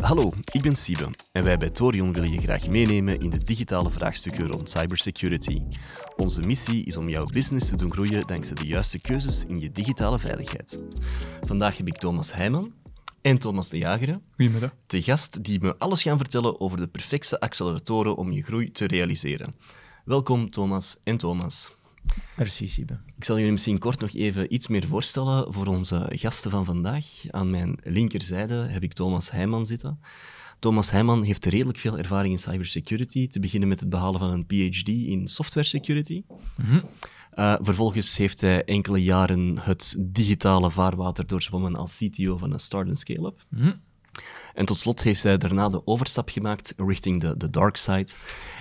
Hallo, ik ben Siebe en wij bij Torion willen je graag meenemen in de digitale vraagstukken rond cybersecurity. Onze missie is om jouw business te doen groeien dankzij de juiste keuzes in je digitale veiligheid. Vandaag heb ik Thomas Heijman en Thomas de Jagere, Goedemiddag. te gast die me alles gaan vertellen over de perfecte acceleratoren om je groei te realiseren. Welkom Thomas en Thomas. Merci, Siebe. Ik zal jullie misschien kort nog even iets meer voorstellen voor onze gasten van vandaag. Aan mijn linkerzijde heb ik Thomas Heijman zitten. Thomas Heijman heeft redelijk veel ervaring in cybersecurity, te beginnen met het behalen van een PhD in software security. Uh, vervolgens heeft hij enkele jaren het digitale vaarwater doorzwommen als CTO van een start-and scale-up. En tot slot heeft hij daarna de overstap gemaakt richting de, de dark side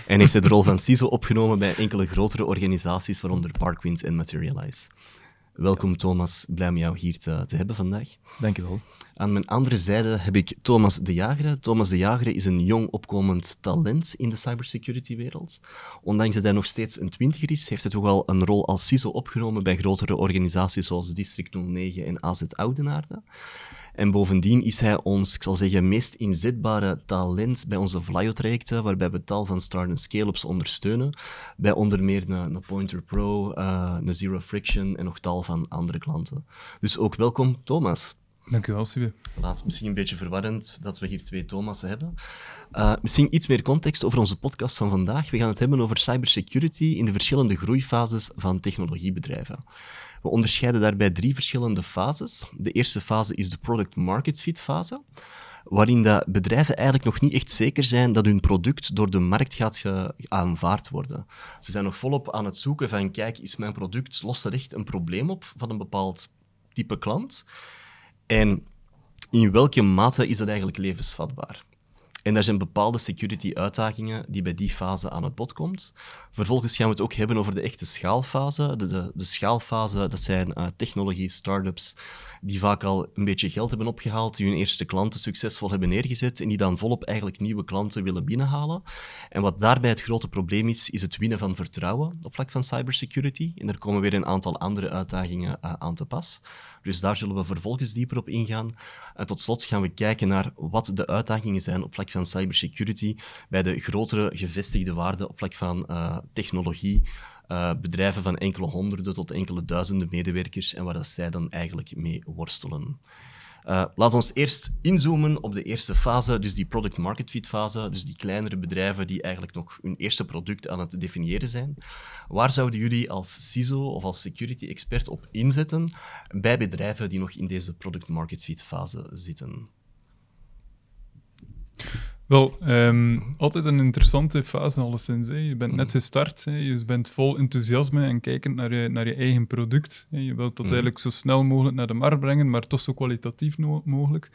en heeft hij de rol van CISO opgenomen bij enkele grotere organisaties, waaronder Parkwind en Materialize. Welkom Thomas, blij om jou hier te, te hebben vandaag. Dankjewel. Aan mijn andere zijde heb ik Thomas de Jagere. Thomas de Jagere is een jong opkomend talent in de cybersecurity-wereld. Ondanks dat hij nog steeds een twintiger is, heeft hij toch wel een rol als CISO opgenomen bij grotere organisaties zoals District 09 en AZ Oudenaarde. En bovendien is hij ons, ik zal zeggen, meest inzetbare talent bij onze Vlaio-trajecten, waarbij we tal van start- en scale-ups ondersteunen. Bij onder meer een, een Pointer Pro, uh, een Zero Friction en nog tal van andere klanten. Dus ook welkom, Thomas. Dankjewel, Sibe. Laatst misschien een beetje verwarrend dat we hier twee Thomassen hebben. Uh, misschien iets meer context over onze podcast van vandaag. We gaan het hebben over cybersecurity in de verschillende groeifases van technologiebedrijven. We onderscheiden daarbij drie verschillende fases. De eerste fase is de product market fit fase, waarin de bedrijven eigenlijk nog niet echt zeker zijn dat hun product door de markt gaat aanvaard worden. Ze zijn nog volop aan het zoeken van, kijk, is mijn product, lost dat echt een probleem op van een bepaald type klant? En in welke mate is dat eigenlijk levensvatbaar? En daar zijn bepaalde security-uitdagingen die bij die fase aan het bod komt. Vervolgens gaan we het ook hebben over de echte schaalfase. De, de, schaalfase, dat zijn uh, technologie, startups, die vaak al een beetje geld hebben opgehaald, die hun eerste klanten succesvol hebben neergezet en die dan volop eigenlijk nieuwe klanten willen binnenhalen. En wat daarbij het grote probleem is, is het winnen van vertrouwen op vlak van cybersecurity. En daar komen weer een aantal andere uitdagingen uh, aan te pas. Dus daar zullen we vervolgens dieper op ingaan. En tot slot gaan we kijken naar wat de uitdagingen zijn op vlak van cybersecurity bij de grotere gevestigde waarden op vlak van uh, technologie, uh, bedrijven van enkele honderden tot enkele duizenden medewerkers en waar dat zij dan eigenlijk mee worstelen. Uh, laat ons eerst inzoomen op de eerste fase, dus die product market fit fase, dus die kleinere bedrijven die eigenlijk nog hun eerste product aan het definiëren zijn. Waar zouden jullie als CISO of als security expert op inzetten bij bedrijven die nog in deze product market fit fase zitten? Wel, um, altijd een interessante fase alleszins. Hè. Je bent net gestart, hè. je bent vol enthousiasme en kijkend naar je, naar je eigen product. Hè. Je wilt dat eigenlijk zo snel mogelijk naar de markt brengen, maar toch zo kwalitatief no mogelijk.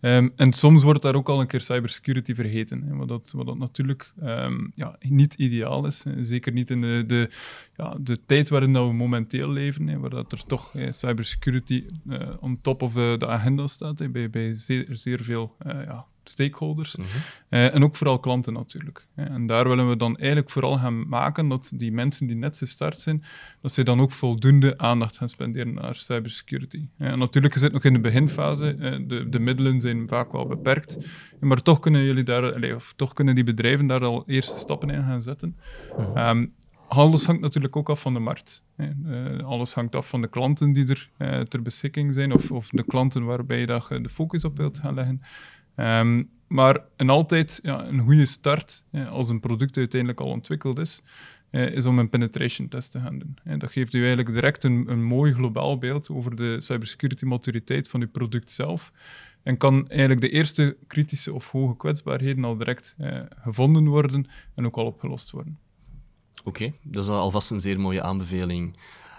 Um, en soms wordt daar ook al een keer cybersecurity vergeten, hè, wat, dat, wat dat natuurlijk um, ja, niet ideaal is. Hè. Zeker niet in de, de, ja, de tijd waarin dat we momenteel leven, hè, waar dat er toch hè, cybersecurity uh, on top of uh, de agenda staat, hè, bij, bij zeer, zeer veel uh, ja, stakeholders. Mm -hmm. uh, en ook vooral klanten natuurlijk. En daar willen we dan eigenlijk vooral gaan maken dat die mensen die net gestart zijn, dat ze dan ook voldoende aandacht gaan spenderen naar cybersecurity. En natuurlijk is het nog in de beginfase, de, de middelen zijn vaak wel beperkt, maar toch kunnen jullie daar, of toch kunnen die bedrijven daar al eerste stappen in gaan zetten. Mm -hmm. um, alles hangt natuurlijk ook af van de markt. Uh, alles hangt af van de klanten die er uh, ter beschikking zijn, of, of de klanten waarbij je daar de focus op wilt gaan leggen. Um, maar en altijd ja, een goede start, als een product uiteindelijk al ontwikkeld is, is om een penetration test te gaan doen. En dat geeft u eigenlijk direct een, een mooi globaal beeld over de cybersecurity maturiteit van uw product zelf. En kan eigenlijk de eerste kritische of hoge kwetsbaarheden al direct gevonden worden en ook al opgelost worden. Oké, dat is alvast een zeer mooie aanbeveling.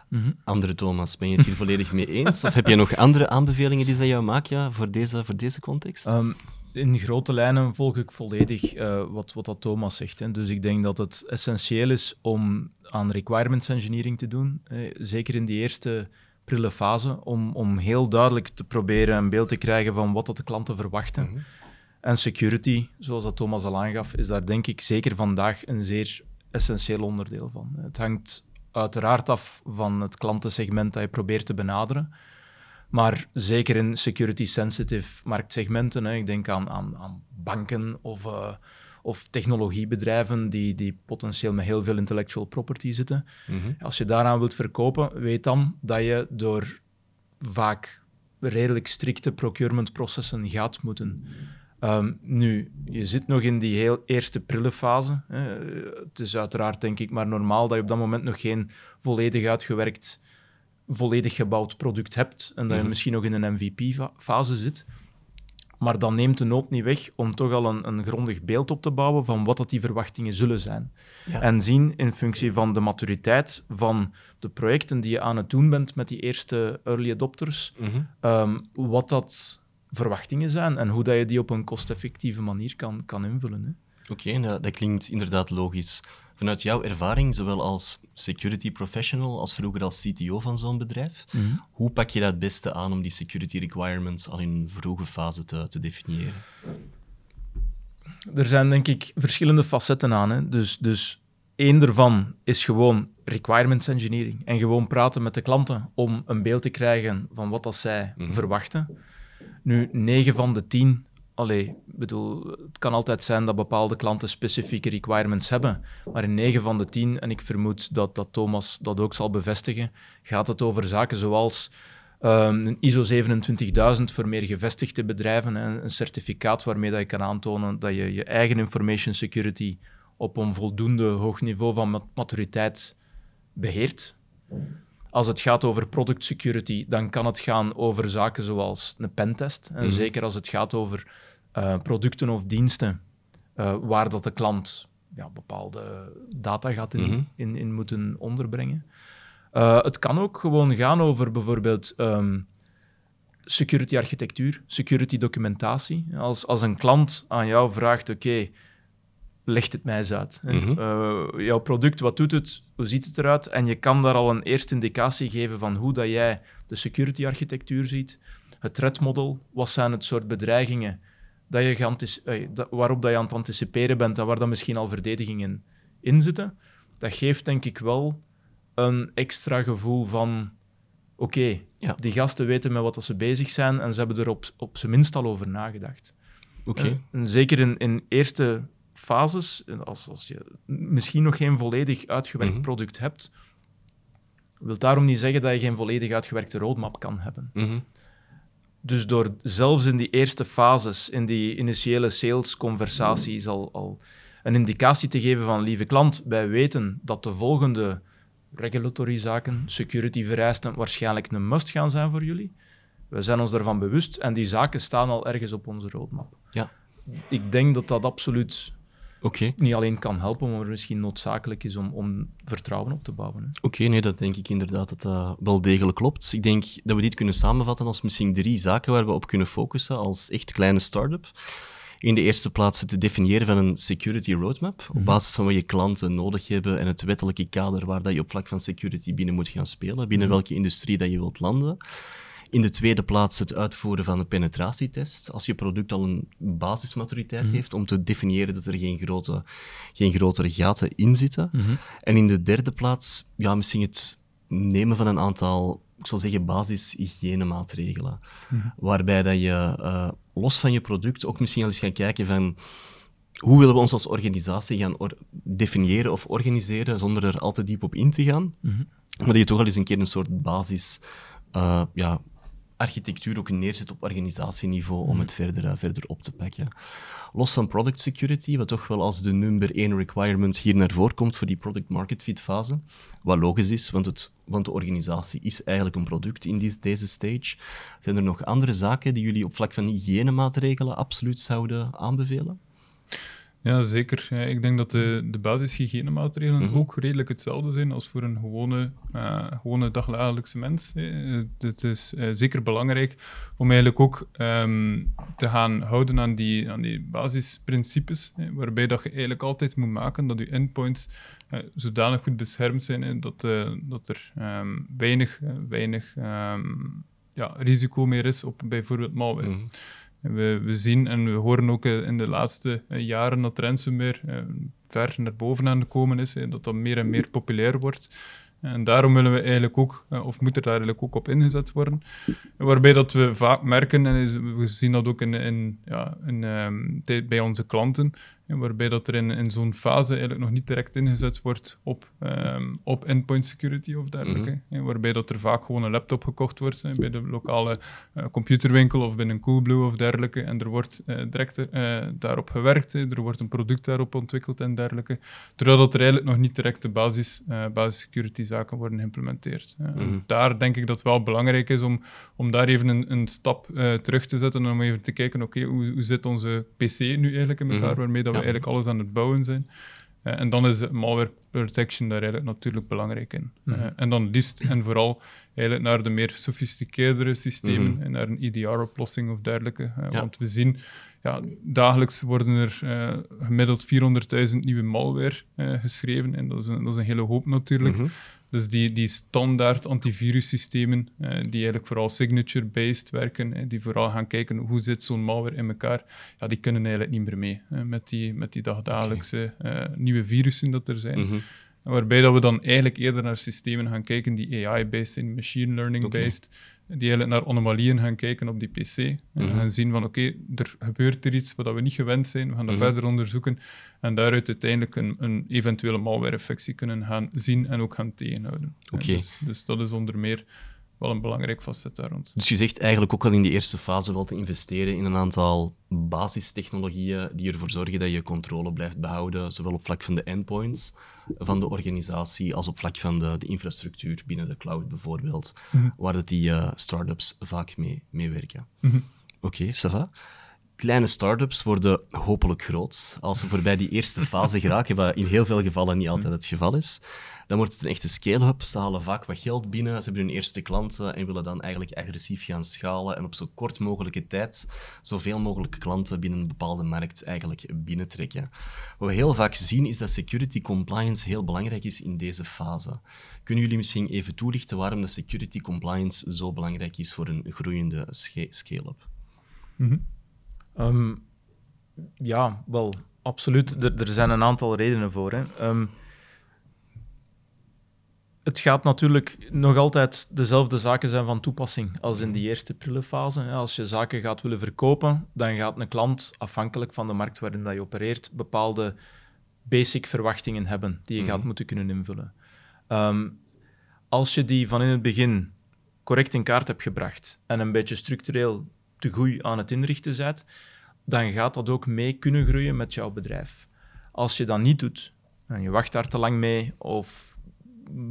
Mm -hmm. Andere Thomas, ben je het hier volledig mee eens? Of heb je nog andere aanbevelingen die zij jou maken ja, voor, deze, voor deze context? Um, in grote lijnen volg ik volledig uh, wat, wat dat Thomas zegt. Hè. Dus ik denk dat het essentieel is om aan requirements engineering te doen. Eh, zeker in die eerste prille fase, om, om heel duidelijk te proberen een beeld te krijgen van wat dat de klanten verwachten. Mm -hmm. En security, zoals dat Thomas al aangaf, is daar denk ik zeker vandaag een zeer essentieel onderdeel van. Het hangt uiteraard af van het klantensegment dat je probeert te benaderen. Maar zeker in security-sensitive marktsegmenten, hè, ik denk aan, aan, aan banken of, uh, of technologiebedrijven die, die potentieel met heel veel intellectual property zitten. Mhm. Als je daaraan wilt verkopen, weet dan dat je door vaak redelijk strikte procurementprocessen gaat moeten. Ehm, nu, je zit nog in die heel eerste prille fase. Hè. Het is uiteraard, denk ik, maar normaal dat je op dat moment nog geen volledig uitgewerkt, volledig gebouwd product hebt en dat je Mhm. misschien nog in een MVP-fase zit. Maar dat neemt de nood niet weg om toch al een, een grondig beeld op te bouwen van wat dat die verwachtingen zullen zijn. Ja. En zien in functie van de maturiteit van de projecten die je aan het doen bent met die eerste early adopters, Mhm. ehm, wat dat verwachtingen zijn en hoe dat je die op een kosteffectieve manier kan, kan invullen. Oké, nou, dat klinkt inderdaad logisch. Vanuit jouw ervaring, zowel als security professional als vroeger als CTO van zo'n bedrijf, hoe pak je dat het beste aan om die security requirements al in een vroege fase te, te definiëren? Er zijn denk ik verschillende facetten aan. Hè. Dus, dus één daarvan is gewoon requirements engineering. En gewoon praten met de klanten om een beeld te krijgen van wat dat zij Mhm. verwachten. Nu, 9 van de 10, allee, bedoel, het kan altijd zijn dat bepaalde klanten specifieke requirements hebben. Maar in 9 van de 10, en ik vermoed dat, dat Thomas dat ook zal bevestigen, gaat het over zaken zoals ehm, een ISO 27000 voor meer gevestigde bedrijven, hè, een certificaat waarmee dat je kan aantonen dat je je eigen information security op een voldoende hoog niveau van mat- maturiteit beheert. Als het gaat over product security, dan kan het gaan over zaken zoals een pentest. En Mhm. zeker als het gaat over eh, producten of diensten eh, waar dat de klant ja, bepaalde data gaat in, Mhm. in, in moeten onderbrengen. Eh, het kan ook gewoon gaan over bijvoorbeeld ehm, security architectuur, security documentatie. Als, als een klant aan jou vraagt, oké, leg het mij eens uit. Mhm. Eh, jouw product, wat doet het? Hoe ziet het eruit? En je kan daar al een eerste indicatie geven van hoe dat jij de security architectuur ziet, het threat model, wat zijn het soort bedreigingen dat je geantici- eh, dat- waarop dat je aan het anticiperen bent en waar dan misschien al verdedigingen in zitten. Dat geeft denk ik wel een extra gevoel van oké, Ja. die gasten weten met wat dat ze bezig zijn en ze hebben er op, op zijn minst al over nagedacht. Oké. Eh, zeker in, in eerste fases, als, als je misschien nog geen volledig uitgewerkt Mhm. product hebt, wil daarom niet zeggen dat je geen volledig uitgewerkte roadmap kan hebben. Mhm. Dus door zelfs in die eerste fases, in die initiële salesconversaties, al, al een indicatie te geven van, lieve klant, wij weten dat de volgende regulatory zaken, security vereisten, waarschijnlijk een must gaan zijn voor jullie. We zijn ons daarvan bewust en die zaken staan al ergens op onze roadmap. Ja. Ik denk dat dat absoluut Niet alleen kan helpen, maar misschien noodzakelijk is om, om vertrouwen op te bouwen. Oké, nee, dat denk ik inderdaad dat dat wel degelijk klopt. Ik denk dat we dit kunnen samenvatten als misschien drie zaken waar we op kunnen focussen als echt kleine start-up. In de eerste plaats het definiëren van een security roadmap, op basis van wat je klanten nodig hebben en het wettelijke kader waar dat je op vlak van security binnen moet gaan spelen, binnen welke industrie dat je wilt landen. In de tweede plaats het uitvoeren van een penetratietest. Als je product al een basismaturiteit heeft, om te definiëren dat er geen, grote, geen grotere gaten in zitten. En in de derde plaats, ja, misschien het nemen van een aantal, ik zal zeggen, basis-hygiënemaatregelen. Waarbij dat je eh, los van je product ook misschien al eens gaan kijken van hoe willen we ons als organisatie gaan or- definiëren of organiseren zonder er al te diep op in te gaan. Maar dat je toch al eens een keer een soort basis eh, ja, architectuur ook neerzet op organisatieniveau om het verder, eh, verder op te pakken. Los van product security, wat toch wel als de nummer één requirement hier naar voren komt voor die product market fit fase, wat logisch is, want, het, want de organisatie is eigenlijk een product in die, deze stage. Zijn er nog andere zaken die jullie op vlak van hygiënemaatregelen absoluut zouden aanbevelen? Ja, zeker. Ja, ik denk dat de, de basishygiënemaatregelen Mhm. ook redelijk hetzelfde zijn als voor een gewone, eh, gewone dagelijkse mens. Eh, Het is eh, zeker belangrijk om eigenlijk ook ehm, te gaan houden aan die, aan die basisprincipes, hè, waarbij dat je eigenlijk altijd moet maken dat je endpoints zodanig goed beschermd zijn hè, dat, dat er ehm, weinig, weinig ehm, ja, risico meer is op bijvoorbeeld malware. Mhm. We, zien en we horen ook eh, in de laatste eh, jaren dat ransomware eh, ver naar boven aan het komen is, dat dat meer en meer populair wordt. En daarom willen we eigenlijk ook, of moet er daar eigenlijk ook op ingezet worden. Waarbij dat we vaak merken, en we zien dat ook in, in, ja, in, um, bij onze klanten, waarbij dat er in, in zo'n fase eigenlijk nog niet direct ingezet wordt op, um, op endpoint security of dergelijke. Mm waarbij dat er vaak gewoon een laptop gekocht wordt bij de lokale uh, computerwinkel of binnen Coolblue of dergelijke. En er wordt uh, direct uh, daarop gewerkt, er wordt een product daarop ontwikkeld en dergelijke. Terwijl dat er eigenlijk nog niet direct de basis, basis security zaken worden geïmplementeerd. Mm Daar denk ik dat het wel belangrijk is om, om daar even een, een stap terug te zetten en om even te kijken, oké, okay, hoe, hoe zit onze PC nu eigenlijk in elkaar, mm waarmee dat we eigenlijk alles aan het bouwen zijn. Uh, en dan is malware protection daar eigenlijk natuurlijk belangrijk in. Uh, en dan liefst en vooral eigenlijk naar de meer sofisticeerdere systemen mm en naar een EDR-oplossing of dergelijke. Uh, ja. Want we zien, ja, dagelijks worden er gemiddeld 400.000 nieuwe malware geschreven en dat is, een, dat is een hele hoop natuurlijk. Mm dus die, die standaard antivirussystemen, uh, die eigenlijk vooral signature-based werken, die vooral gaan kijken hoe zit zo'n malware in elkaar, ja, die kunnen eigenlijk niet meer mee met, die, met die dagdagelijkse uh, nieuwe virussen dat er zijn. Mm Waarbij dat we dan eigenlijk eerder naar systemen gaan kijken die AI-based zijn, machine learning-based, die eigenlijk naar anomalieën gaan kijken op die PC. En mm gaan zien van oké, er gebeurt er iets wat we niet gewend zijn, we gaan dat mhm. verder onderzoeken en daaruit uiteindelijk een, een eventuele malware-infectie kunnen gaan zien en ook gaan tegenhouden. Oké. Dus, dus dat is onder meer wel een belangrijk facet daar rond. Dus je zegt eigenlijk ook al in die eerste fase wel te investeren in een aantal basistechnologieën die ervoor zorgen dat je controle blijft behouden, zowel op vlak van de endpoints van de organisatie als op vlak van de, de infrastructuur binnen de cloud bijvoorbeeld, mhm. waar dat die uh, startups vaak mee, mee werken. Mm Oké, okay, ça Kleine startups worden hopelijk groot als ze voorbij die eerste fase geraken, wat in heel veel gevallen niet altijd het geval is. Dan wordt het een echte scale-up. Ze halen vaak wat geld binnen, ze hebben hun eerste klanten en willen dan eigenlijk agressief gaan schalen en op zo kort mogelijke tijd zoveel mogelijk klanten binnen een bepaalde markt eigenlijk binnentrekken. Wat we heel vaak zien is dat security compliance heel belangrijk is in deze fase. Kunnen jullie misschien even toelichten waarom de security compliance zo belangrijk is voor een groeiende scale-up? Mm -hmm. ja, wel, absoluut. Er, er, zijn een aantal redenen voor. Hè. Um, het gaat natuurlijk nog altijd dezelfde zaken zijn van toepassing als in die eerste prille fase. Als je zaken gaat willen verkopen, dan gaat een klant, afhankelijk van de markt waarin dat je opereert, bepaalde basic verwachtingen hebben die je gaat mhm. moeten kunnen invullen. Ehm, als je die van in het begin correct in kaart hebt gebracht en een beetje structureel te goed aan het inrichten bent, dan gaat dat ook mee kunnen groeien met jouw bedrijf. Als je dat niet doet en je wacht daar te lang mee of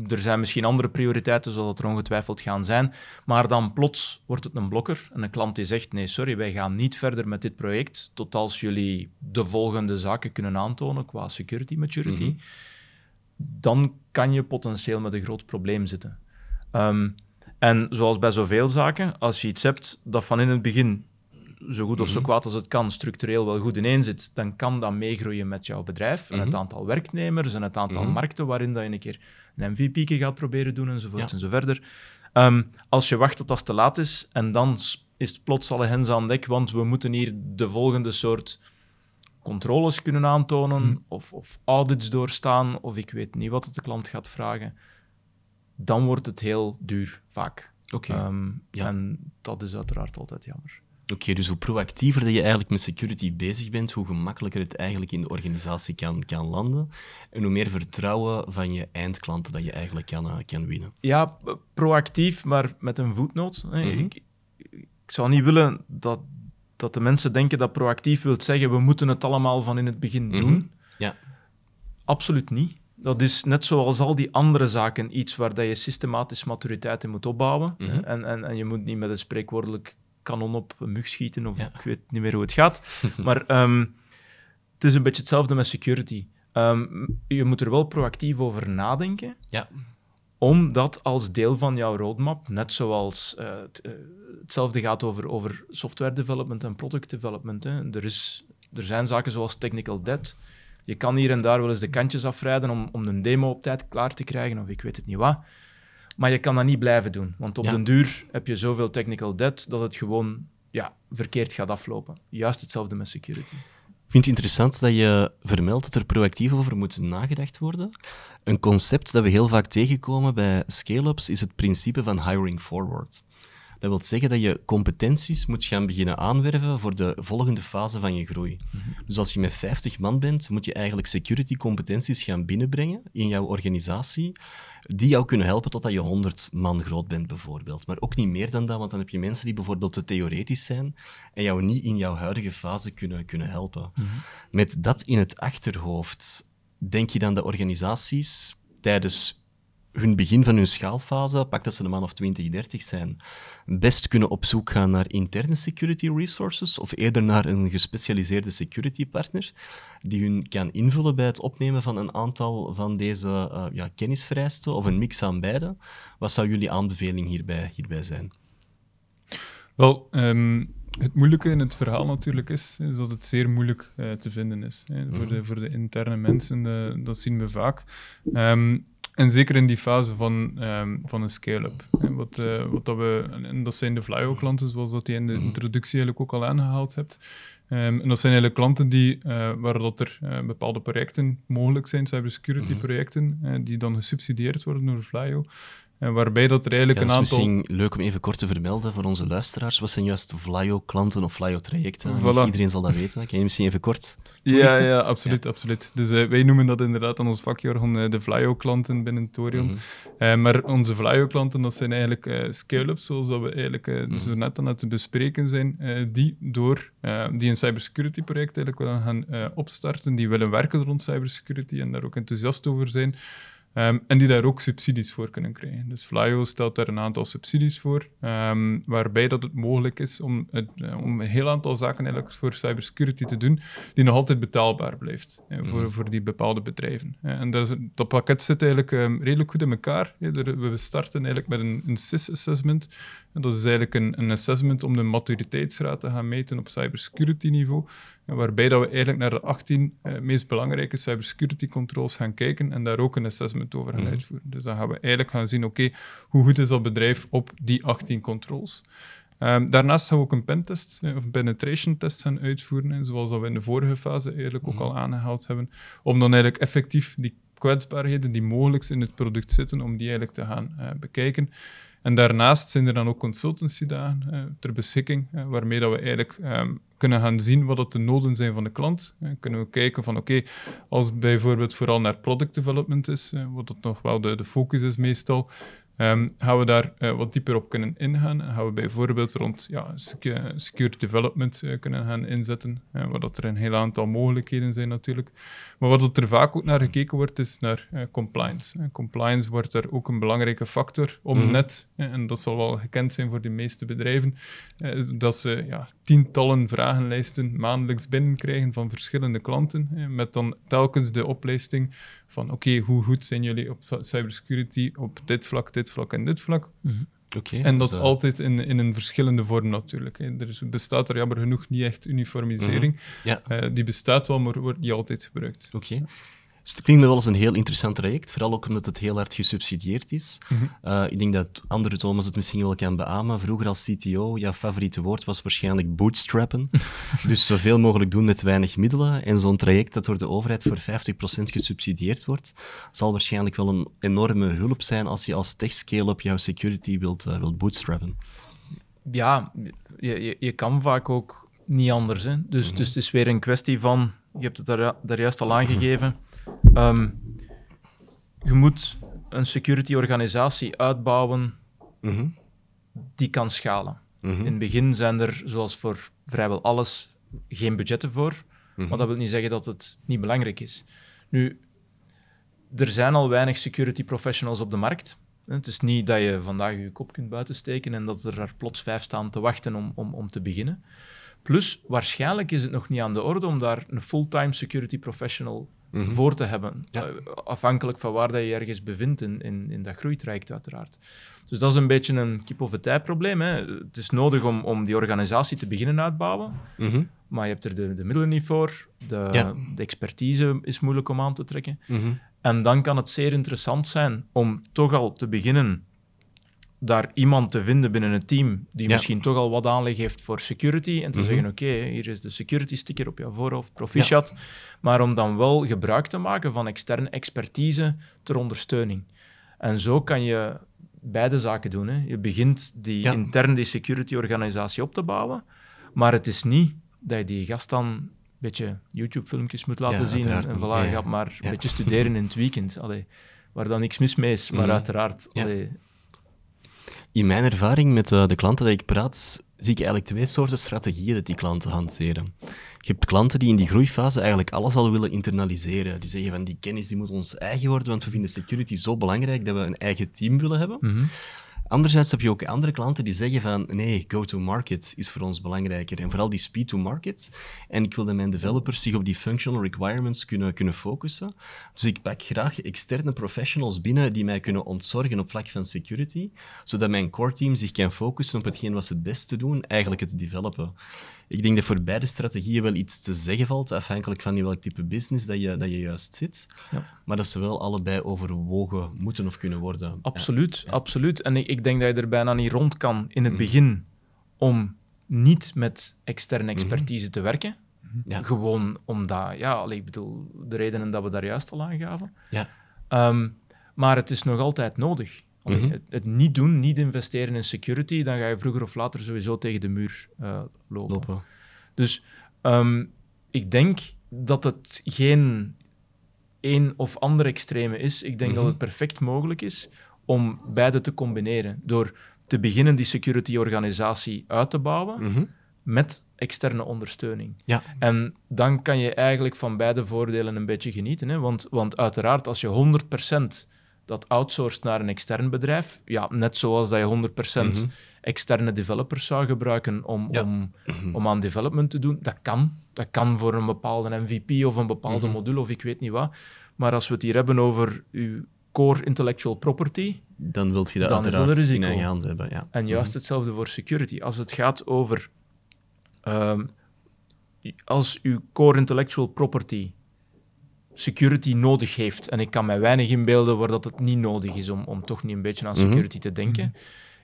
er zijn misschien andere prioriteiten, zal het er ongetwijfeld gaan zijn. Maar dan plots wordt het een blokker en een klant die zegt: Nee, sorry, wij gaan niet verder met dit project. Tot als jullie de volgende zaken kunnen aantonen qua security maturity. Mhm. Dan kan je potentieel met een groot probleem zitten. Ehm, en zoals bij zoveel zaken, als je iets hebt dat van in het begin zo goed of zo mhm. kwaad als het kan, structureel wel goed ineen zit, dan kan dat meegroeien met jouw bedrijf en het mhm. aantal werknemers en het aantal markten waarin dat je een keer een MVP gaat proberen doen enzovoort en zo verder. Ehm, als je wacht tot dat te laat is en dan is het plots alle hens aan dek, want we moeten hier de volgende soort controles kunnen aantonen hmm. of, of, audits doorstaan of ik weet niet wat het de klant gaat vragen, dan wordt het heel duur vaak. Oké. Ehm, ja. En dat is uiteraard altijd jammer. Oké, dus hoe proactiever dat je eigenlijk met security bezig bent, hoe gemakkelijker het eigenlijk in de organisatie kan, kan landen. En hoe meer vertrouwen van je eindklanten dat je eigenlijk kan, uh, kan winnen. Ja, proactief, maar met een voetnoot. Mhm. ik, ik, zou niet willen dat, dat de mensen denken dat proactief wil zeggen we moeten het allemaal van in het begin mhm. doen. Ja. Absoluut niet. Dat is net zoals al die andere zaken iets waar dat je systematisch maturiteit in moet opbouwen. Mhm. en, en, en je moet niet met een spreekwoordelijk kanon op een mug schieten, of ik weet niet meer hoe het gaat. maar ehm, het is een beetje hetzelfde met security. Ehm, je moet er wel proactief over nadenken. Ja. Omdat als deel van jouw roadmap, net zoals uh, hetzelfde gaat over, over software development en product development. Hè. Er, is, er zijn zaken zoals technical debt. Je kan hier en daar wel eens de kantjes afrijden om, om een demo op tijd klaar te krijgen, of ik weet het niet wat. Maar je kan dat niet blijven doen, want op den duur heb je zoveel technical debt dat het gewoon ja, verkeerd gaat aflopen. Juist hetzelfde met security. Ik vind het interessant dat je vermeldt dat er proactief over moet nagedacht worden. Een concept dat we heel vaak tegenkomen bij scale-ups is het principe van hiring forward. Dat wil zeggen dat je competenties moet gaan beginnen aanwerven voor de volgende fase van je groei. Dus als je met 50 man bent, moet je eigenlijk security competenties gaan binnenbrengen in jouw organisatie, die jou kunnen helpen totdat je 100 man groot bent, bijvoorbeeld. Maar ook niet meer dan dat, want dan heb je mensen die bijvoorbeeld te theoretisch zijn en jou niet in jouw huidige fase kunnen, kunnen helpen. Met dat in het achterhoofd, denk je dan de organisaties tijdens hun begin van hun schaalfase, pak dat ze een man of 20, 30 zijn, best kunnen op zoek gaan naar interne security resources of eerder naar een gespecialiseerde security partner die hun kan invullen bij het opnemen van een aantal van deze uh, ja, kennisvereisten of een mix van beide. Wat zou jullie aanbeveling hierbij, hierbij zijn? Wel, um, het moeilijke in het verhaal natuurlijk is, is dat het zeer moeilijk uh, te vinden is. Hè. Mm -hmm. voor, de, voor de interne mensen, uh, dat zien we vaak. Um, en zeker in die fase van, um, van een scale-up. Wat, uh, wat dat we, en dat zijn de Flyo-klanten, zoals dat je in de introductie eigenlijk ook al aangehaald hebt. Um, en dat zijn eigenlijk klanten die, uh, waar dat er uh, bepaalde projecten mogelijk zijn, cybersecurity-projecten, die dan gesubsidieerd worden door Flyo. En waarbij dat er eigenlijk ja, een aantal... aantal... misschien leuk om even kort te vermelden voor onze luisteraars. Wat zijn juist Flyo-klanten of Flyo-trajecten? Voilà. Iedereen zal dat weten. Kan je misschien even kort Ja, toelichten? ja, absoluut, ja. absoluut. Dus uh, wij noemen dat inderdaad aan ons vakjargon uh, de Flyo-klanten binnen Torion. Mm -hmm. uh, maar onze Flyo-klanten, dat zijn eigenlijk scale-ups, zoals dat we eigenlijk mm -hmm. zo net aan het bespreken zijn, die door die een cybersecurity-project eigenlijk willen gaan opstarten, die willen werken rond cybersecurity en daar ook enthousiast over zijn. Um, en die daar ook subsidies voor kunnen krijgen. Dus Flyo stelt daar een aantal subsidies voor, um, waarbij dat het mogelijk is om, het, uh, om een heel aantal zaken eigenlijk voor cybersecurity te doen, die nog altijd betaalbaar blijft uh, voor, mm. voor die bepaalde bedrijven. Uh, en dat, dat, pakket zit eigenlijk um, redelijk goed in elkaar. we starten eigenlijk met een, een CIS-assessment. En dat is eigenlijk een, een assessment om de maturiteitsgraad te gaan meten op cybersecurity niveau. Waarbij dat we eigenlijk naar de 18 uh, meest belangrijke cybersecurity controls gaan kijken en daar ook een assessment over gaan mm. uitvoeren. Dus dan gaan we eigenlijk gaan zien, oké, okay, hoe goed is dat bedrijf op die 18 controls? Um, daarnaast gaan we ook een pentest of een penetration test gaan uitvoeren, zoals dat we in de vorige fase eigenlijk mm. ook al aangehaald hebben, om dan eigenlijk effectief die kwetsbaarheden die mogelijk in het product zitten, om die eigenlijk te gaan uh, bekijken. En daarnaast zijn er dan ook consultancy-dagen uh, ter beschikking, uh, waarmee dat we eigenlijk um, kunnen gaan zien wat de noden zijn van de klant. Uh, kunnen we kijken van oké, okay, als bijvoorbeeld vooral naar product development is, wat dat nog wel de, de focus is meestal, Um, gaan we daar uh, wat dieper op kunnen ingaan gaan we bijvoorbeeld rond ja, secure development uh, kunnen gaan inzetten, uh, waar dat er een heel aantal mogelijkheden zijn natuurlijk. Maar wat er vaak ook naar gekeken wordt, is naar compliance. compliance wordt daar ook een belangrijke factor om mm. net, en dat zal wel gekend zijn voor de meeste bedrijven, dat ze ja, tientallen vragenlijsten maandelijks binnenkrijgen van verschillende klanten, met dan telkens de oplijsting van oké, okay, hoe goed zijn jullie op cybersecurity op dit vlak, dit vlak en dit vlak. Mm -hmm. Okay, en dat dus, uh... altijd in, in een verschillende vorm natuurlijk. Hè. Er bestaat er jammer genoeg niet echt uniformisering. Mm -hmm. ja. uh, die bestaat wel, maar wordt niet altijd gebruikt. Oké. Okay. Dus het klinkt me wel als een heel interessant traject, vooral ook omdat het heel hard gesubsidieerd is. Mm -hmm. uh, ik denk dat andere Thomas het misschien wel kan beamen. Vroeger als CTO, jouw favoriete woord was waarschijnlijk bootstrappen. dus zoveel mogelijk doen met weinig middelen. En zo'n traject dat door de overheid voor 50% gesubsidieerd wordt, zal waarschijnlijk wel een enorme hulp zijn als je als tech-scale-up jouw security wilt, uh, wilt bootstrappen. Ja, je, je, je kan vaak ook niet anders. Hè? Dus, mm -hmm. dus het is weer een kwestie van, je hebt het daar, daar juist al aangegeven, Um, je moet een security-organisatie uitbouwen mm -hmm. die kan schalen. Mm -hmm. In het begin zijn er, zoals voor vrijwel alles, geen budgetten voor. Mm -hmm. Maar dat wil niet zeggen dat het niet belangrijk is. Nu, er zijn al weinig security professionals op de markt. Het is niet dat je vandaag je kop kunt buitensteken en dat er, er plots vijf staan te wachten om, om, om te beginnen. Plus, waarschijnlijk is het nog niet aan de orde om daar een fulltime security professional mm -hmm. voor te hebben. Ja. Uh, afhankelijk van waar dat je ergens bevindt in, in, in dat groeitraject, uiteraard. Dus dat is een beetje een kip-of-het-ei probleem. Hè. Het is nodig om, om die organisatie te beginnen uitbouwen, mm -hmm. maar je hebt er de, de middelen niet voor. De, ja. de expertise is moeilijk om aan te trekken. Mm -hmm. En dan kan het zeer interessant zijn om toch al te beginnen daar iemand te vinden binnen het team die Ja. misschien toch al wat aanleg heeft voor security en te Mhm. zeggen, oké, hier is de security sticker op jouw voorhoofd, proficiat. Maar om dan wel gebruik te maken van externe expertise ter ondersteuning. En zo kan je beide zaken doen. Hè. Je begint die Ja. intern die security-organisatie op te bouwen, maar het is niet dat je die gast dan een beetje YouTube-filmpjes moet laten zien en, en voilà, gaat maar een beetje studeren in het weekend. Allee, waar dan niks mis mee is, maar Mhm. uiteraard. Allee, In mijn ervaring met eh, de klanten dat ik praat, zie ik eigenlijk twee soorten strategieën dat die klanten hanteren. Je hebt klanten die in die groeifase eigenlijk alles al willen internaliseren. Die zeggen van die kennis die moet ons eigen worden, want we vinden security zo belangrijk dat we een eigen team willen hebben. mhm. Anderzijds heb je ook andere klanten die zeggen van nee, go-to-market is voor ons belangrijker. En vooral die speed-to-market. En ik wil dat mijn developers zich op die functional requirements kunnen, kunnen focussen. Dus ik pak graag externe professionals binnen die mij kunnen ontzorgen op vlak van security, zodat mijn core team zich kan focussen op hetgeen wat ze het beste doen, eigenlijk het developen. Ik denk dat voor beide strategieën wel iets te zeggen valt, afhankelijk van in welk type business dat je, dat je juist zit. Ja. Maar dat ze wel allebei overwogen moeten of kunnen worden. Absoluut, absoluut. En ik, ik denk dat je er bijna niet rond kan in Mhm. het begin om niet met externe expertise te werken. Ja. Gewoon omdat, ja, ik bedoel, de redenen dat we daar juist al aangaven. Ja. Ehm, maar het is nog altijd nodig. Allee, Mhm. het, het niet doen, niet investeren in security, dan ga je vroeger of later sowieso tegen de muur eh, lopen. Lopen. Dus ehm, ik denk dat het geen één of ander extreme is. Ik denk Mhm. dat het perfect mogelijk is om beide te combineren. Door te beginnen die security-organisatie uit te bouwen Mhm. met externe ondersteuning. Ja. En dan kan je eigenlijk van beide voordelen een beetje genieten. Hè? Want, want uiteraard, als je 100% dat outsourced naar een extern bedrijf, ja, net zoals dat je 100% Mhm. externe developers zou gebruiken om, Ja. om, om aan development te doen, dat kan. Dat kan voor een bepaalde MVP of een bepaalde Mhm. module of ik weet niet wat. Maar als we het hier hebben over uw core intellectual property, Dan wilt je dat Dan uiteraard in eigen hand hebben. Ja. en juist hetzelfde voor security. Als het gaat over. ehm, als uw core intellectual property security nodig heeft, en ik kan mij weinig inbeelden waar dat het niet nodig is om, om toch niet een beetje aan Mhm. security te denken,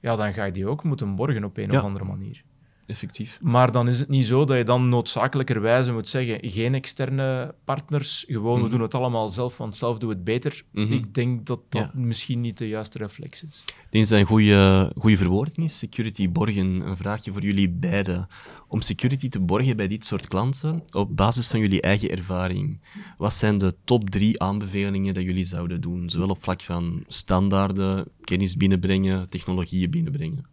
ja, dan ga je die ook moeten borgen op een Ja. of andere manier. Effectief. Maar dan is het niet zo dat je dan noodzakelijkerwijze moet zeggen: geen externe partners, gewoon we Mhm. doen het allemaal zelf, want zelf doe het beter. Mhm. Ik denk dat dat Ja. misschien niet de juiste reflex is. Ik denk dat dat een goede, goede verwoording is. Security borgen. Een vraagje voor jullie beiden. Om security te borgen bij dit soort klanten, op basis van jullie eigen ervaring, wat zijn de top drie aanbevelingen dat jullie zouden doen? Zowel op vlak van standaarden, kennis binnenbrengen, technologieën binnenbrengen.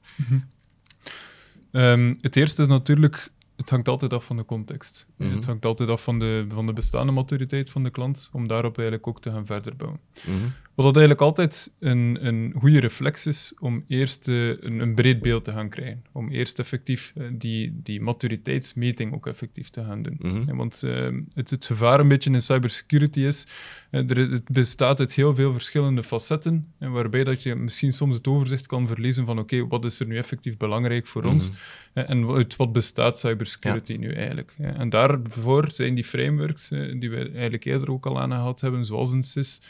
Ehm, het eerste is natuurlijk, het hangt altijd af van de context. Mhm. Het hangt altijd af van de, van de bestaande maturiteit van de klant, om daarop eigenlijk ook te gaan verder bouwen. Mhm. Wat dat eigenlijk altijd een, een goede reflex is om eerst eh, een, een breed beeld te gaan krijgen. Om eerst effectief eh, die, die maturiteitsmeting ook effectief te gaan doen. Mhm. Want eh, het, het gevaar een beetje in cybersecurity is, er, het bestaat uit heel veel verschillende facetten, en waarbij dat je misschien soms het overzicht kan verliezen van oké, wat is er nu effectief belangrijk voor ons? Eh, en uit wat bestaat cybersecurity nu eigenlijk? En daarvoor zijn die frameworks, die we eigenlijk eerder ook al aangehaald hebben, zoals een SIS,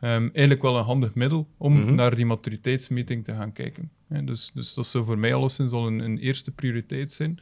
ehm, eigenlijk wel een handig middel om Mhm. naar die maturiteitsmeting te gaan kijken. Ja, dus, dus dat zou voor mij alleszins al een, een eerste prioriteit zijn.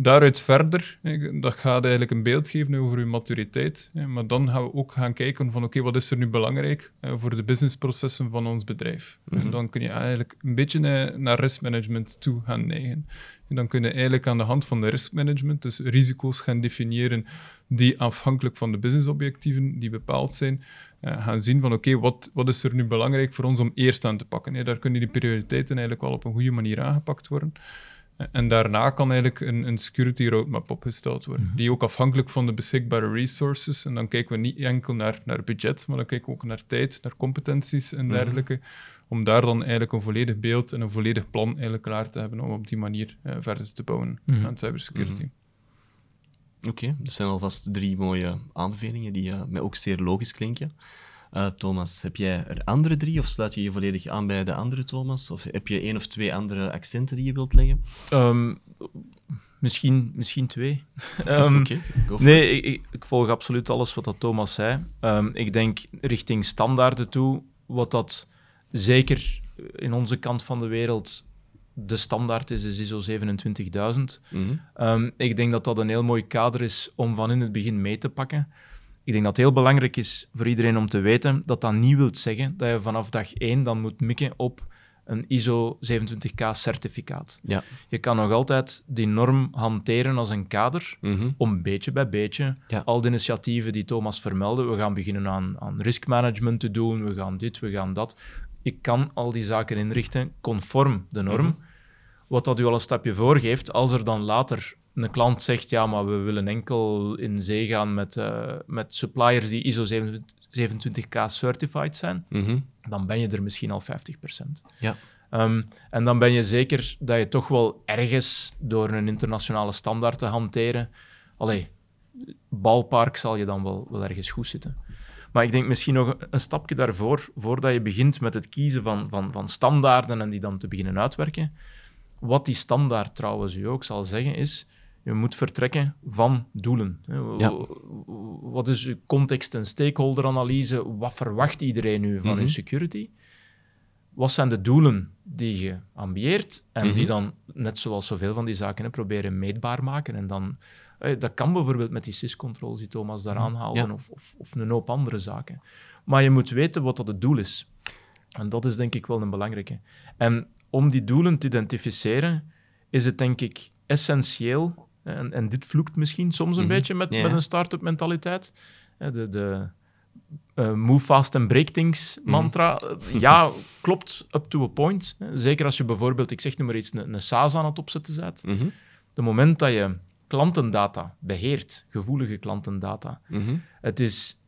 Daaruit verder, dat gaat eigenlijk een beeld geven over uw maturiteit. maar dan gaan we ook gaan kijken van oké, wat is er nu belangrijk voor de businessprocessen van ons bedrijf. Mhm. En dan kun je eigenlijk een beetje eh, naar riskmanagement toe gaan neigen. En dan kun je eigenlijk aan de hand van de riskmanagement, dus risico's gaan definiëren die afhankelijk van de businessobjectieven die bepaald zijn, eh, gaan zien van oké, wat, wat is er nu belangrijk voor ons om eerst aan te pakken. hè. daar kunnen die prioriteiten eigenlijk wel op een goede manier aangepakt worden. En daarna kan eigenlijk een, een security roadmap opgesteld worden, die ook afhankelijk van de beschikbare resources, en dan kijken we niet enkel naar, naar budget, maar dan kijken we ook naar tijd, naar competenties en Mhm. dergelijke, om daar dan eigenlijk een volledig beeld en een volledig plan eigenlijk klaar te hebben om op die manier eh, verder te bouwen Mhm. aan cybersecurity. Oké, dat zijn alvast drie mooie aanbevelingen die eh, mij ook zeer logisch klinken. Eh, Thomas, heb jij er andere drie of sluit je je volledig aan bij de andere Thomas? Of heb je één of twee andere accenten die je wilt leggen? Ehm, misschien, misschien twee. Ehm, Nee, it. ik, ik, ik volg absoluut alles wat dat Thomas zei. Ehm, ik denk richting standaarden toe, wat dat zeker in onze kant van de wereld de standaard is, is ISO 27000. Mhm. Ehm, ik denk dat dat een heel mooi kader is om van in het begin mee te pakken. Ik denk dat het heel belangrijk is voor iedereen om te weten dat dat niet wil zeggen dat je vanaf dag 1 dan moet mikken op een ISO 27K certificaat. Ja. Je kan nog altijd die norm hanteren als een kader, Mhm. om beetje bij beetje Ja. al de initiatieven die Thomas vermeldde, we gaan beginnen aan, aan riskmanagement te doen, we gaan dit, we gaan dat. Je kan al die zaken inrichten conform de norm. Mhm. Wat dat u al een stapje voorgeeft, als er dan later een klant zegt, ja, maar we willen enkel in zee gaan met, eh, met suppliers die ISO 27K certified zijn, Mhm. dan ben je er misschien al 50%. Ja. Ehm, en dan ben je zeker dat je toch wel ergens door een internationale standaard te hanteren. Allee, balpark zal je dan wel, wel ergens goed zitten. Maar ik denk misschien nog een stapje daarvoor, voordat je begint met het kiezen van, van, van standaarden en die dan te beginnen uitwerken. Wat die standaard trouwens u ook zal zeggen is, je moet vertrekken van doelen. Ja. Wat is uw context- en stakeholderanalyse? Wat verwacht iedereen nu van Mhm. uw security? Wat zijn de doelen die je ambieert en die Mhm. dan, net zoals zoveel van die zaken, hè, proberen meetbaar maken. En dan, dat kan bijvoorbeeld met die sys-controls die Thomas daar aanhaalde, Ja. of, of, of een hoop andere zaken. Maar je moet weten wat dat het doel is. En dat is denk ik wel een belangrijke. En om die doelen te identificeren, is het denk ik essentieel, en, en dit vloekt misschien soms een Mhm. beetje met, met een start-up mentaliteit, de, de eh, move fast and break things Mhm. mantra. Eh, Ja, klopt, up to a point. Zeker als je bijvoorbeeld, ik zeg nu maar iets, een, een SaaS aan het opzetten bent. Mhm. De moment dat je klantendata beheert, gevoelige klantendata, Mhm. het is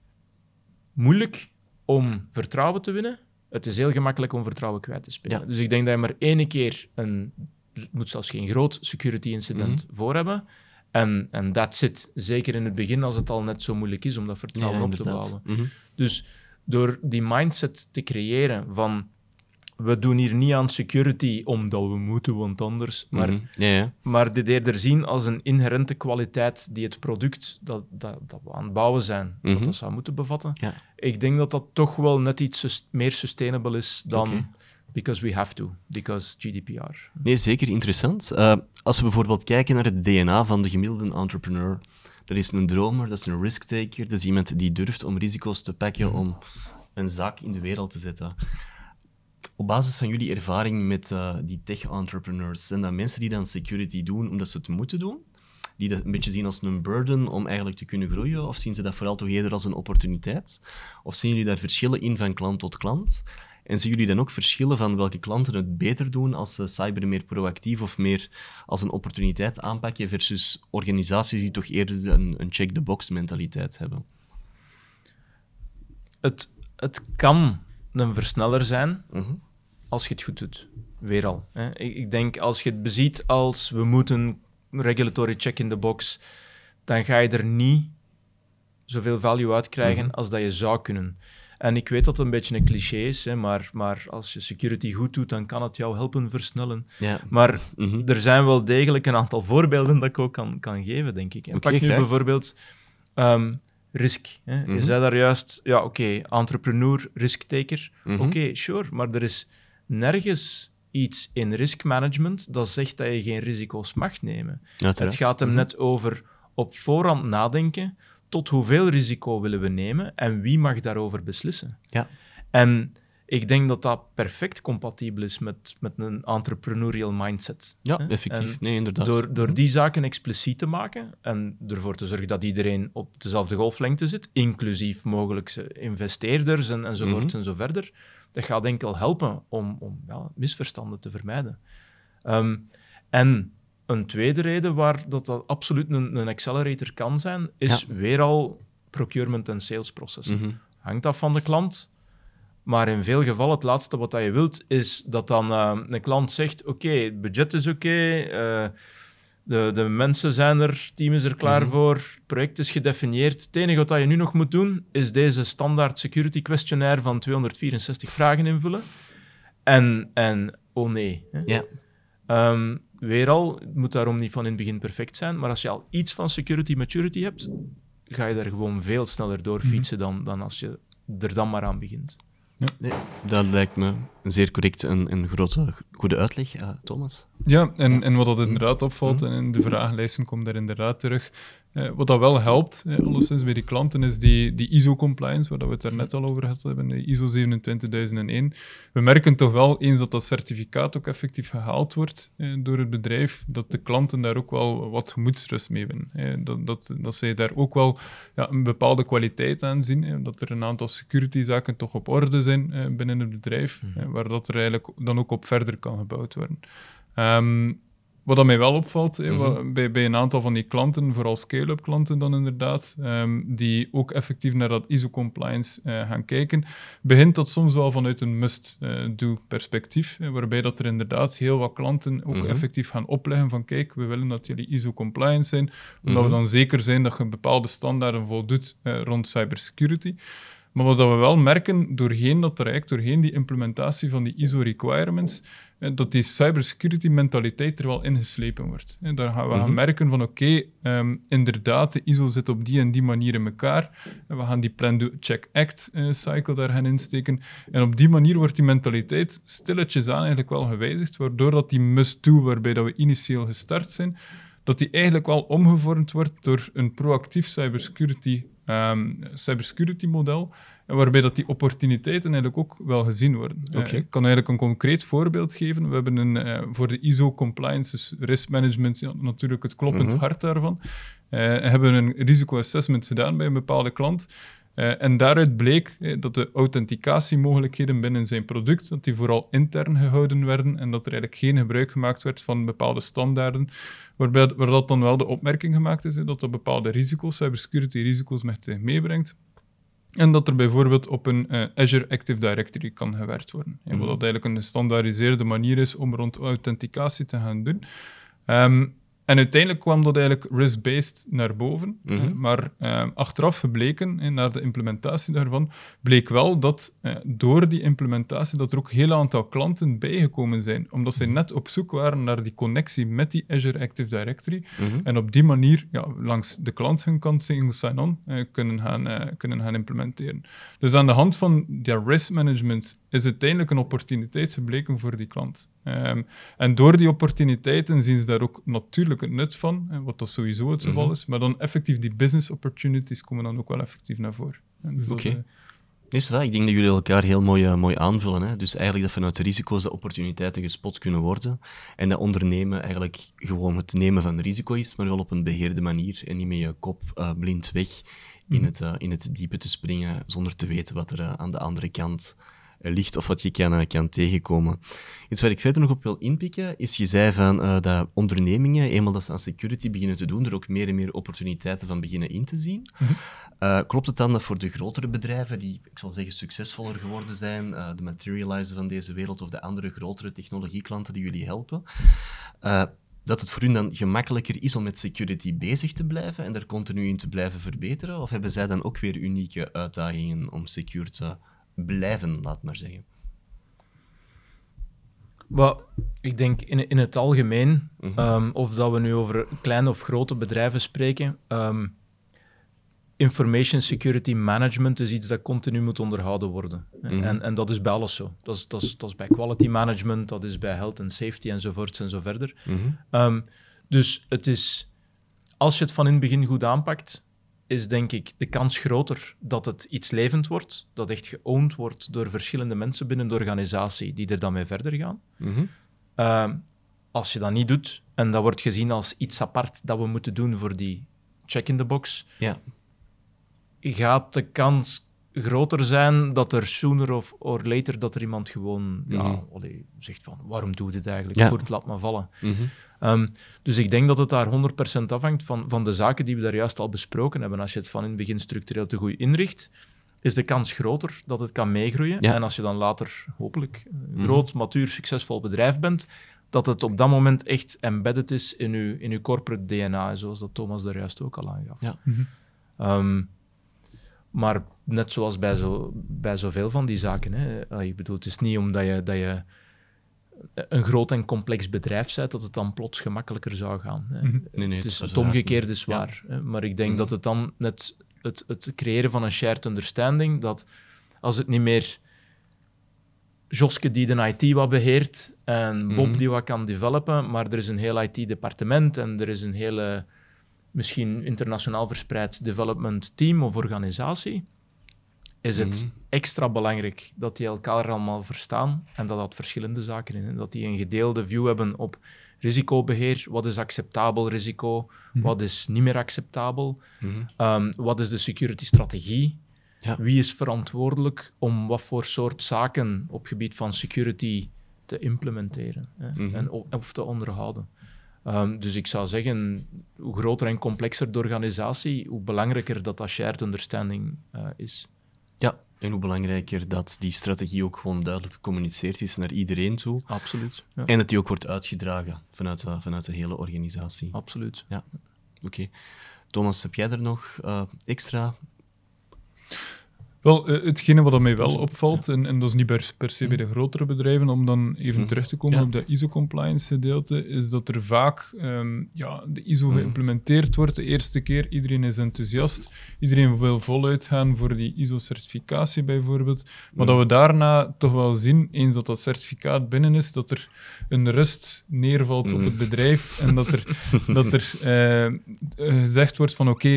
moeilijk om vertrouwen te winnen. Het is heel gemakkelijk om vertrouwen kwijt te spelen. Ja. Dus ik denk dat je maar één keer een, het moet zelfs geen groot security incident Mhm. voor hebben. En, en that's it. Zeker in het begin, als het al net zo moeilijk is om dat vertrouwen Ja, op te bouwen. Mhm. Dus door die mindset te creëren van we doen hier niet aan security omdat we moeten, want anders. Maar Mhm. Ja. maar dit eerder zien als een inherente kwaliteit die het product dat, dat, dat we aan het bouwen zijn, dat Mhm. dat zou moeten bevatten. Ja. Ik denk dat dat toch wel net iets sus- meer sustainable is dan because we have to, because GDPR. Nee, zeker interessant. Eh, als we bijvoorbeeld kijken naar het DNA van de gemiddelde entrepreneur, dat is een dromer, dat is een risk-taker, dat is iemand die durft om risico's te pakken om een zaak in de wereld te zetten. Op basis van jullie ervaring met eh, die tech-entrepreneurs, zijn dat mensen die dan security doen omdat ze het moeten doen? Die dat een beetje zien als een burden om eigenlijk te kunnen groeien? Of zien ze dat vooral toch eerder als een opportuniteit? Of zien jullie daar verschillen in van klant tot klant? En zien jullie dan ook verschillen van welke klanten het beter doen als ze cyber meer proactief of meer als een opportuniteit aanpakken versus organisaties die toch eerder een, een check-the-box mentaliteit hebben? Het, het kan een versneller zijn Mhm. Als je het goed doet. Weer al. Hè. Ik, ik denk als je het beziet als we moeten regulatory check in the box, dan ga je er niet zoveel value uit krijgen Mhm. als dat je zou kunnen. En ik weet dat het een beetje een cliché is, hè, maar, maar als je security goed doet, dan kan het jou helpen versnellen. Ja. Maar Mhm. er zijn wel degelijk een aantal voorbeelden dat ik ook kan, kan geven, denk ik. En pak nu graag. bijvoorbeeld ehm, risk. Hè. Mhm. Je zei daar juist, ja, oké, entrepreneur, risk-taker. Mhm. Oké, sure, maar er is nergens iets in risk management dat zegt dat je geen risico's mag nemen. Het gaat hem Mhm. net over op voorhand nadenken tot hoeveel risico willen we nemen en wie mag daarover beslissen. Ja. En ik denk dat dat perfect compatibel is met, met een entrepreneurial mindset. Ja, hè. effectief. En Nee, inderdaad. door, door Mhm. die zaken expliciet te maken en ervoor te zorgen dat iedereen op dezelfde golflengte zit, inclusief mogelijke investeerders en, enzovoort Mhm. en zo verder, dat gaat enkel helpen om, om ja, misverstanden te vermijden. Ehm, en een tweede reden waar dat, dat absoluut een, een accelerator kan zijn, is weer al procurement en salesproces. Mhm. Hangt af van de klant. Maar in veel gevallen, het laatste wat je wilt, is dat dan eh, een klant zegt: Oké, het budget is oké, eh, de, de mensen zijn er, het team is er klaar Mhm. voor, het project is gedefinieerd. Het enige wat je nu nog moet doen, is deze standaard security questionnaire van 264 vragen invullen. En, en oh nee. Hè? Ja. Ehm, weer al, het moet daarom niet van in het begin perfect zijn, maar als je al iets van security maturity hebt, ga je daar gewoon veel sneller door fietsen dan, dan als je er dan maar aan begint. Ja. Nee, dat lijkt me een zeer correcte en, en grote, goede uitleg, uh, Thomas. Ja, en, Ja. en wat dat inderdaad opvalt, Mhm. en in de vragenlijsten komt daar inderdaad terug, eh, wat dat wel helpt, eh, alleszins bij die klanten, is die, die ISO-compliance, waar dat we het daar net al over gehad hebben, de ISO 27001. We merken toch wel, eens dat dat certificaat ook effectief gehaald wordt eh, door het bedrijf, dat de klanten daar ook wel wat gemoedsrust mee winnen. Eh, dat, dat, dat zij daar ook wel ja, een bepaalde kwaliteit aan zien, dat er een aantal security-zaken toch op orde zijn binnen het bedrijf, eh, waar dat er eigenlijk dan ook op verder kan gebouwd worden. Ehm, wat dat mij wel opvalt Mhm. bij, bij een aantal van die klanten, vooral scale-up klanten dan inderdaad, ehm, die ook effectief naar dat ISO-compliance eh, gaan kijken, begint dat soms wel vanuit een must-do-perspectief, eh, waarbij dat er inderdaad heel wat klanten ook Mhm. effectief gaan opleggen van kijk, we willen dat jullie ISO-compliant zijn, omdat Mhm. we dan zeker zijn dat je bepaalde standaarden voldoet eh, rond cybersecurity. Maar wat we wel merken, doorheen dat traject, doorheen die implementatie van die ISO-requirements, eh, dat die cybersecurity-mentaliteit er wel ingeslepen wordt. En daar gaan we gaan Mhm. merken van, oké, ehm, inderdaad, de ISO zit op die en die manier in elkaar. En we gaan die plan-do-check-act-cycle daar gaan insteken. En op die manier wordt die mentaliteit stilletjes aan eigenlijk wel gewijzigd, waardoor dat die must-do, waarbij dat we initieel gestart zijn, dat die eigenlijk wel omgevormd wordt door een proactief cybersecurity, ehm, cybersecurity model, waarbij dat die opportuniteiten eigenlijk ook wel gezien worden. Eh, Oké. ik kan eigenlijk een concreet voorbeeld geven. We hebben een, eh, voor de ISO compliance, dus risk management, ja, natuurlijk het kloppend Mhm. hart daarvan, eh, hebben we een risicoassessment gedaan bij een bepaalde klant. Eh, en daaruit bleek eh, dat de authenticatiemogelijkheden binnen zijn product, dat die vooral intern gehouden werden en dat er eigenlijk geen gebruik gemaakt werd van bepaalde standaarden, waarbij, waar dat dan wel de opmerking gemaakt is, dat dat bepaalde risico's, cybersecurity risico's met zich meebrengt. En dat er bijvoorbeeld op een eh, Azure Active Directory kan gewerkt worden. hè, Wat Mhm. dat eigenlijk een gestandaardiseerde manier is om rond authenticatie te gaan doen. Ehm, en uiteindelijk kwam dat eigenlijk risk-based naar boven. Mhm. maar ehm, achteraf gebleken, naar de implementatie daarvan, bleek wel dat eh, door die implementatie dat er ook een heel aantal klanten bijgekomen zijn, omdat zij net op zoek waren naar die connectie met die Azure Active Directory. Mhm. En op die manier, ja, langs de klant hun kant single sign-on eh, kunnen, gaan, eh, kunnen gaan implementeren. Dus aan de hand van die risk management is uiteindelijk een opportuniteit gebleken voor die klant. Ehm, en door die opportuniteiten zien ze daar ook natuurlijk het nut van, wat dat sowieso het geval Mhm. is, maar dan effectief die business opportunities komen dan ook wel effectief naar voren. En dus Oké. eh, Is? Ik denk dat jullie elkaar heel mooi, eh, mooi aanvullen. Hè? Dus eigenlijk dat vanuit de risico's de opportuniteiten gespot kunnen worden. En dat ondernemen eigenlijk gewoon het nemen van risico is, maar wel op een beheerde manier. En niet met je kop eh, blind weg in, Mhm. het, in het diepe te springen, zonder te weten wat er aan de andere kant ligt of wat je kan, eh, kan tegenkomen. Iets waar ik verder nog op wil inpikken, is je zei van eh, dat ondernemingen, eenmaal dat ze aan security beginnen te doen, er ook meer en meer opportuniteiten van beginnen in te zien. Eh, klopt het dan dat voor de grotere bedrijven, die, ik zal zeggen, succesvoller geworden zijn, de Materializer van deze wereld of de andere grotere technologieklanten die jullie helpen, dat het voor hun dan gemakkelijker is om met security bezig te blijven en er continu in te blijven verbeteren? Of hebben zij dan ook weer unieke uitdagingen om secure te blijven, laat maar zeggen? Maar ik denk in, in het algemeen, Mhm. ehm, of dat we nu over kleine of grote bedrijven spreken, ehm, information security management is iets dat continu moet onderhouden worden. Mhm. En, en dat is bij alles zo. Dat is, dat, is, dat is bij quality management, dat is bij health and safety enzovoorts en zo verder. Mhm. Ehm, dus het is, als je het van in het begin goed aanpakt, is denk ik de kans groter dat het iets levend wordt, dat echt geowned wordt door verschillende mensen binnen de organisatie die er dan mee verder gaan. Mhm. Ehm, als je dat niet doet, en dat wordt gezien als iets apart dat we moeten doen voor die check in the box, Ja. gaat de kans groter zijn dat er sooner of or later dat er iemand gewoon ja, allee, zegt van waarom doe je dit eigenlijk? Ja. Voert, laat maar vallen. Mhm. Ehm, dus ik denk dat het daar 100% afhangt van, van de zaken die we daar juist al besproken hebben. Als je het van in het begin structureel te goed inricht, is de kans groter dat het kan meegroeien. Ja. En als je dan later hopelijk een Mhm. groot, matuur, succesvol bedrijf bent, dat het op dat moment echt embedded is in je, in uw corporate DNA, zoals dat Thomas daar juist ook al aangaf. Ja. Mhm. Maar net zoals bij, zo, bij zoveel van die zaken, hè, ik bedoel, het is niet omdat je, dat je een groot en complex bedrijf bent, dat het dan plots gemakkelijker zou gaan. Hè. Mhm. Nee, nee, het is het omgekeerde is waar. hè. Maar ik denk Mhm. dat het dan net het, het creëren van een shared understanding, dat als het niet meer Joske die de IT wat beheert en Bob Mhm. die wat kan developen, maar er is een heel IT-departement en er is een hele, misschien internationaal verspreid development team of organisatie, is het Mhm. extra belangrijk dat die elkaar allemaal verstaan en dat dat verschillende zaken in. En dat die een gedeelde view hebben op risicobeheer, wat is acceptabel risico, Mhm. wat is niet meer acceptabel, Mhm. Ehm, wat is de security-strategie? Ja. Wie is verantwoordelijk om wat voor soort zaken op gebied van security te implementeren hè, en, of te onderhouden? Ehm, dus ik zou zeggen, hoe groter en complexer de organisatie, hoe belangrijker dat dat shared understanding eh, is. Ja, en hoe belangrijker dat die strategie ook gewoon duidelijk gecommuniceerd is naar iedereen toe. Absoluut. Ja, En dat die ook wordt uitgedragen vanuit de, vanuit de hele organisatie. absoluut. Oké. Thomas, heb jij er nog eh, extra? Wel, eh, hetgene wat mij wel opvalt, en, en dat is niet per, se bij de grotere bedrijven, om dan even Mhm. terug te komen Ja. op dat ISO-compliance gedeelte, is dat er vaak ehm, ja, de ISO Mhm. geïmplementeerd wordt de eerste keer. Iedereen is enthousiast, iedereen wil voluit gaan voor die ISO-certificatie bijvoorbeeld. Maar dat we daarna toch wel zien, eens dat dat certificaat binnen is, dat er een rust neervalt op het bedrijf en dat er, dat er eh, gezegd wordt van oké,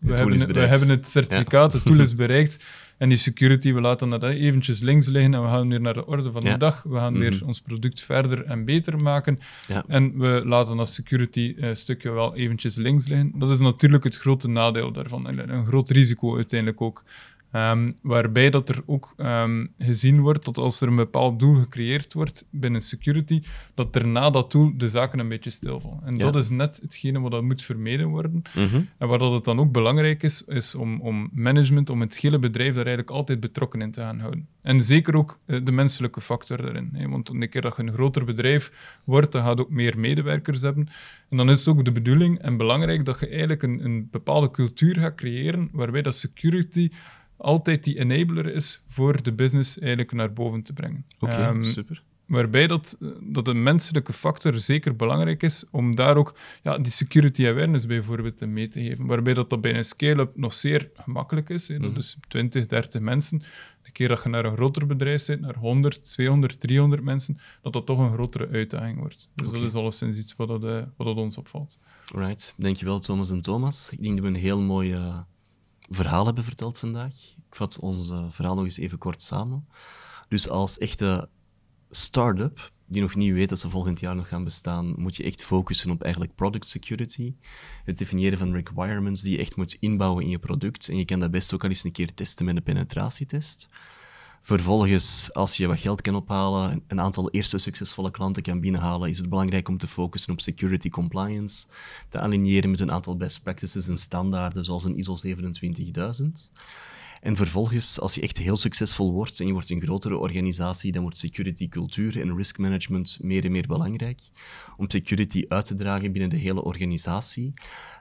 we, hebben we hebben het certificaat, het doel is bereikt. En die security, we laten dat eventjes links liggen en we gaan weer naar de orde van Ja. de dag. We gaan weer Mhm. ons product verder en beter maken. Ja. En we laten dat security-stukje wel eventjes links liggen. Dat is natuurlijk het grote nadeel daarvan. En een groot risico uiteindelijk ook. Ehm, waarbij dat er ook ehm, gezien wordt dat als er een bepaald doel gecreëerd wordt binnen security, dat er na dat doel de zaken een beetje stilvallen. En Ja. dat is net hetgene wat dat moet vermeden worden. Mhm. En waar dat het dan ook belangrijk is, is om, om management, om het hele bedrijf daar eigenlijk altijd betrokken in te gaan houden. En zeker ook eh, de menselijke factor daarin. Hè? Want een keer dat je een groter bedrijf wordt, dan gaat ook meer medewerkers hebben. En dan is het ook de bedoeling en belangrijk dat je eigenlijk een, een bepaalde cultuur gaat creëren, waarbij dat security altijd die enabler is voor de business eigenlijk naar boven te brengen. Oké, Ehm, super. Waarbij dat, dat de menselijke factor zeker belangrijk is om daar ook ja, die security awareness bijvoorbeeld mee te geven. Waarbij dat, dat bij een scale-up nog zeer gemakkelijk is. Mhm. is 20, 30 mensen. De keer dat je naar een groter bedrijf zit, naar 100, 200, 300 mensen, dat dat toch een grotere uitdaging wordt. Dus Oké. dat is alleszins iets wat, dat, eh, wat dat ons opvalt. Right. Dankjewel, Thomas en Thomas. Ik denk dat we een heel mooi eh, verhaal hebben verteld vandaag. Ik vat ons eh, verhaal nog eens even kort samen. Dus als echte start-up, die nog niet weet dat ze volgend jaar nog gaan bestaan, moet je echt focussen op eigenlijk product security. Het definiëren van requirements die je echt moet inbouwen in je product. En je kan dat best ook al eens een keer testen met een penetratietest. Vervolgens, als je wat geld kan ophalen, een aantal eerste succesvolle klanten kan binnenhalen, is het belangrijk om te focussen op security compliance, te aligneren met een aantal best practices en standaarden, zoals een ISO 27000. En vervolgens, als je echt heel succesvol wordt en je wordt een grotere organisatie, dan wordt security cultuur en risk management meer en meer belangrijk. Om security uit te dragen binnen de hele organisatie.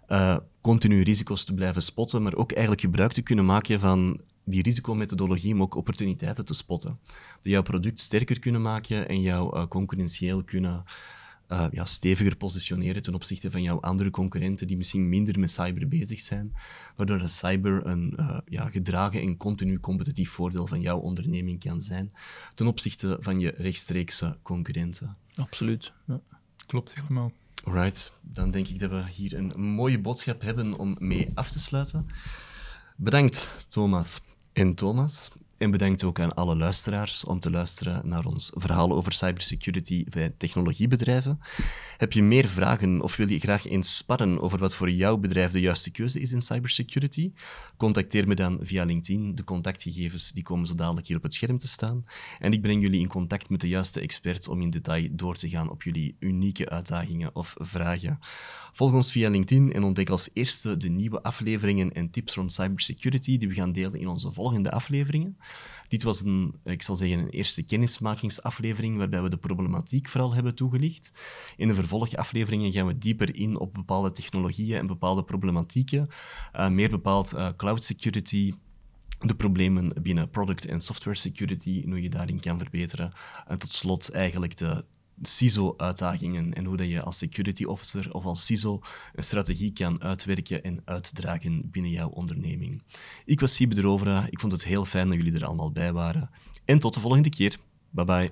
Eh, continu risico's te blijven spotten, maar ook eigenlijk gebruik te kunnen maken van die risicomethodologie om ook opportuniteiten te spotten. Die jouw product sterker kunnen maken en jou eh, concurrentieel kunnen eh, ja, steviger positioneren ten opzichte van jouw andere concurrenten die misschien minder met cyber bezig zijn, waardoor de cyber een eh, ja, gedragen en continu competitief voordeel van jouw onderneming kan zijn ten opzichte van je rechtstreekse concurrenten. Absoluut. Ja. Klopt helemaal. Alright, dan denk ik dat we hier een mooie boodschap hebben om mee af te sluiten. Bedankt, Thomas en Thomas. En bedankt ook aan alle luisteraars om te luisteren naar ons verhaal over cybersecurity bij technologiebedrijven. Heb je meer vragen of wil je graag eens sparren over wat voor jouw bedrijf de juiste keuze is in cybersecurity? Contacteer me dan via LinkedIn. De contactgegevens die komen zo dadelijk hier op het scherm te staan. En ik breng jullie in contact met de juiste experts om in detail door te gaan op jullie unieke uitdagingen of vragen. Volg ons via LinkedIn en ontdek als eerste de nieuwe afleveringen en tips rond cybersecurity die we gaan delen in onze volgende afleveringen. Dit was een, ik zal zeggen, een eerste kennismakingsaflevering waarbij we de problematiek vooral hebben toegelicht. In de vervolgafleveringen gaan we dieper in op bepaalde technologieën en bepaalde problematieken. Eh, meer bepaald eh, cloud security, de problemen binnen product en software security en hoe je daarin kan verbeteren. En tot slot eigenlijk de CISO-uitdagingen en hoe dat je als security officer of als CISO een strategie kan uitwerken en uitdragen binnen jouw onderneming. Ik was Siebe de Rovera. Ik vond het heel fijn dat jullie er allemaal bij waren. En tot de volgende keer. Bye bye.